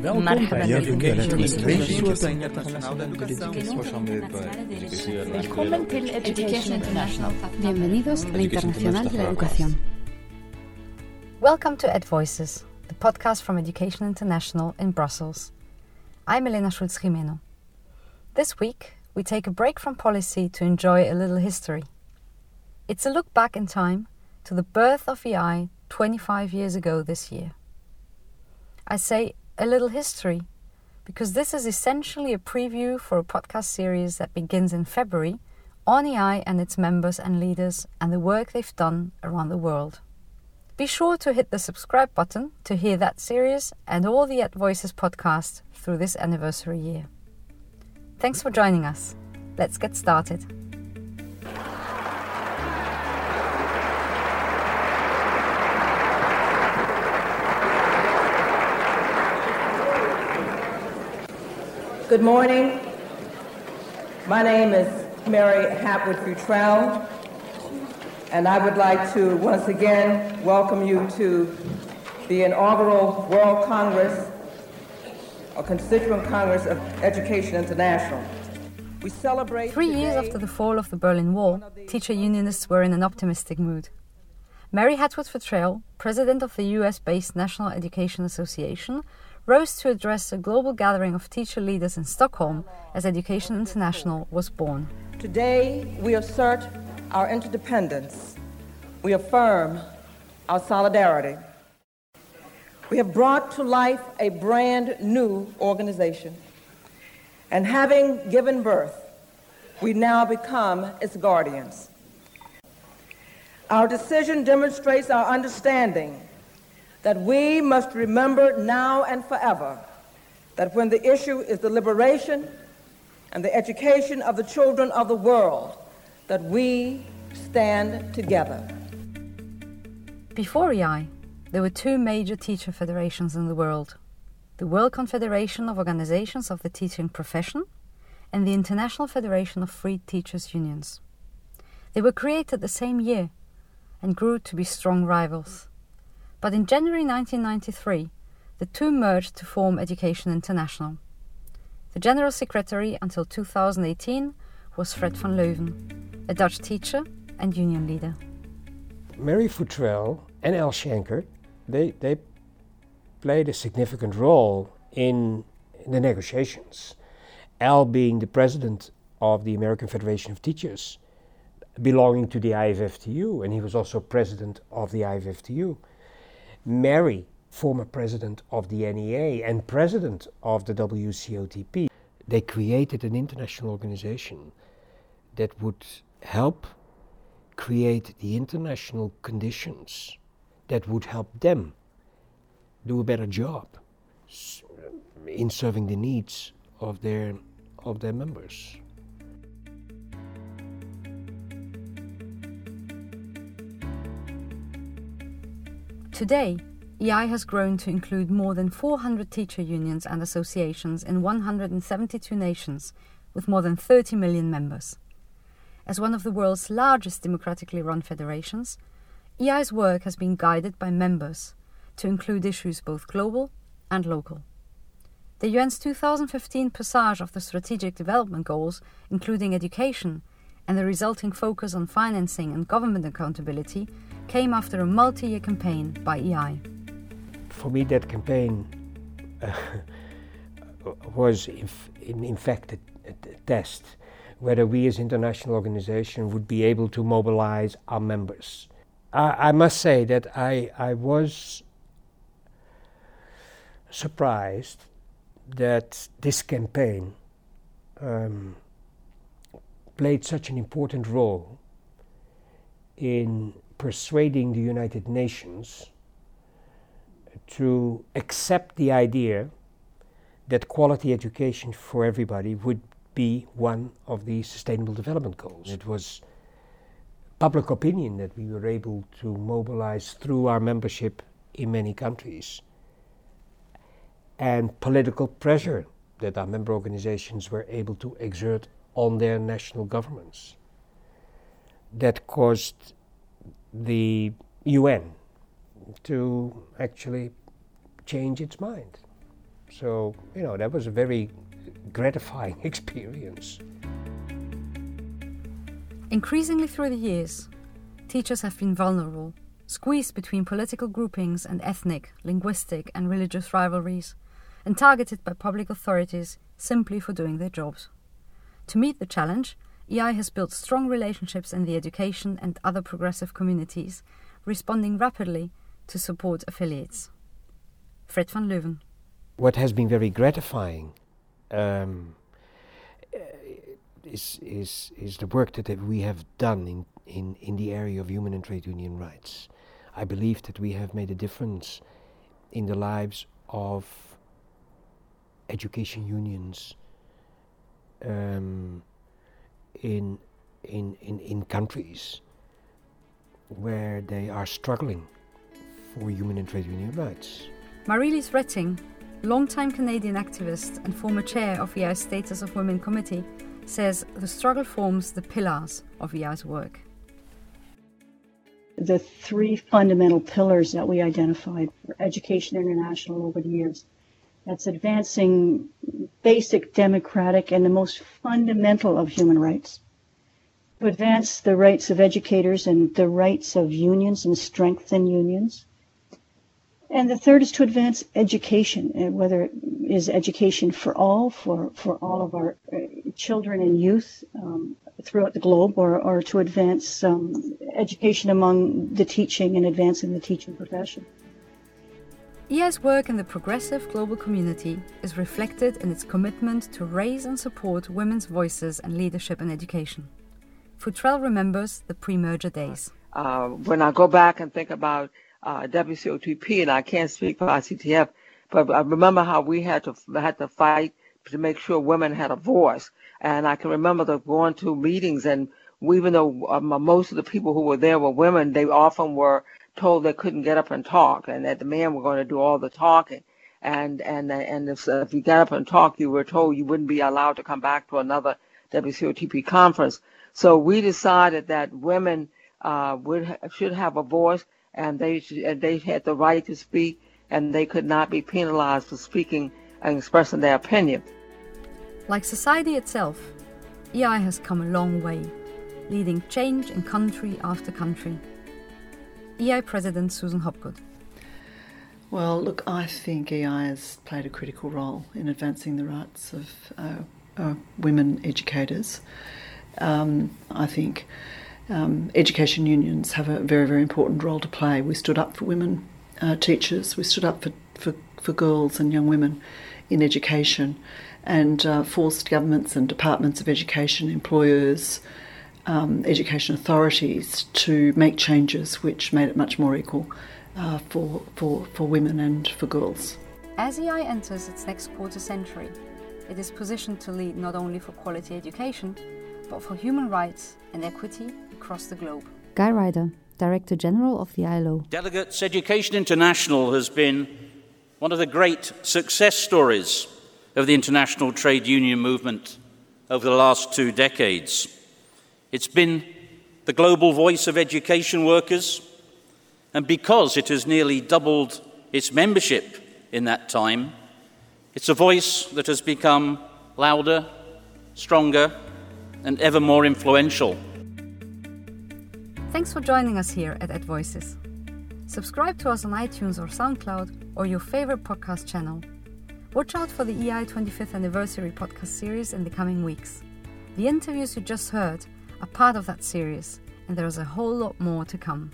Welkom bij bik. Education Willkommen til Education International. Bienvenidos a la Internacional de la Educación. Welcome to Ed Voices, the podcast from Education International in Brussels. I'm Elena Schulz Jimeno. This week, we take a break from policy to enjoy a little history. It's a look back in time to the birth of EI 25 years ago this year. I say a little history because this is essentially a preview for a podcast series that begins in February on EI and its members and leaders and the work they've done around the world. Be sure to hit the subscribe button to hear that series and all the Ed Voices podcasts through this anniversary year. Thanks for joining us. Let's get started. Good morning. My name is Mary Hatwood Futrell, and I would like to once again welcome you to the inaugural World Congress, a Constituent Congress of Education International. We celebrate Three years after the fall of the Berlin Wall, teacher unionists were in an optimistic mood. Mary Hatwood Futrell, president of the US based National Education Association, rose to address a global gathering of teacher leaders in Stockholm as Education International was born. Today, we assert our interdependence. We affirm our solidarity. We have brought to life a brand new organization. And having given birth, we now become its guardians. Our decision demonstrates our understanding that we must remember now and forever that when the issue is the liberation and the education of the children of the world, that we stand together. Before EI, there were two major teacher federations in the world the World Confederation of Organizations of the Teaching Profession and the International Federation of Free Teachers Unions. They were created the same year and grew to be strong rivals. But in January 1993, the two merged to form Education International. The General Secretary until 2018 was Fred van Leeuwen, a Dutch teacher and union leader. Mary Futrell and Al Shanker, they, they played a significant role in, the negotiations. Al being the president of the American Federation of Teachers, belonging to the IFFTU, and he was also president of the IFFTU. Mary, former president of the NEA and president of the WCOTP. They created an international organization that would help create the international conditions that would help them do a better job in serving the needs of their of their members. Today, EI has grown to include more than 400 teacher unions and associations in 172 nations with more than 30 million members. As one of the world's largest democratically run federations, EI's work has been guided by members to include issues both global and local. The UN's 2015 passage of the Strategic Development Goals, including education, and the resulting focus on financing and government accountability came after a multi year campaign by EI. For me, that campaign uh, was, in, in, fact, a test whether we as international organization would be able to mobilize our members. I, I must say that I, I was surprised that this campaign um, played such an important role in persuading the United Nations to accept the idea that quality education for everybody would be one of the Sustainable Development Goals. It was public opinion that we were able to mobilize through our membership in many countries, and political pressure that our member organizations were able to exert on their national governments that caused the UN to actually change its mind. So, you know, that was a very gratifying experience. Increasingly through the years, teachers have been vulnerable, squeezed between political groupings and ethnic, linguistic, and religious rivalries, and targeted by public authorities simply for doing their jobs. To meet the challenge, EI has built strong relationships in the education and other progressive communities, responding rapidly to support affiliates. Fred van Leeuwen. What has been very gratifying um, is, is, is the work that we have done in, in, in the area of human and trade union rights. I believe that we have made a difference in the lives of education unions um, in, in, in, in countries where they are struggling for human and trade union rights. Marilise Retting, longtime Canadian activist and former chair of EI's Status of Women Committee, says the struggle forms the pillars of EI's work. The three fundamental pillars that we identified for Education International over the years that's advancing basic democratic and the most fundamental of human rights. To advance the rights of educators and the rights of unions and strengthen unions. And the third is to advance education, whether it is education for all, for, for all of our uh, children and youth um, throughout the globe, or, or to advance um, education among the teaching and advancing the teaching profession. EI's work in the progressive global community is reflected in its commitment to raise and support women's voices and leadership in education. Futrell remembers the pre merger days. Uh, when I go back and think about uh, WCOTP, and I can't speak for ICTF, but I remember how we had to had to fight to make sure women had a voice. And I can remember the going to meetings, and even though um, most of the people who were there were women, they often were told they couldn't get up and talk, and that the men were going to do all the talking. And and and if, if you got up and talked, you were told you wouldn't be allowed to come back to another WCOTP conference. So we decided that women uh, would should have a voice, and they and they had the right to speak, and they could not be penalized for speaking and expressing their opinion. Like society itself, EI has come a long way, leading change in country after country. EI President Susan Hopgood. Well, look, I think EI has played a critical role in advancing the rights of uh, uh, women educators. Um, I think um, education unions have a very, very important role to play. We stood up for women uh, teachers, we stood up for, for, for girls and young women in education and uh, forced governments and departments of education, employers, um, education authorities to make changes which made it much more equal uh, for, for, for women and for girls. As EI enters its next quarter century, it is positioned to lead not only for quality education, but for human rights and equity across the globe. Guy Ryder, Director General of the ILO. Delegates Education International has been one of the great success stories of the international trade union movement over the last two decades. It's been the global voice of education workers, and because it has nearly doubled its membership in that time, it's a voice that has become louder, stronger, and ever more influential. Thanks for joining us here at Ed Voices. Subscribe to us on iTunes or SoundCloud or your favorite podcast channel. Watch out for the EI 25th anniversary podcast series in the coming weeks. The interviews you just heard are part of that series, and there is a whole lot more to come.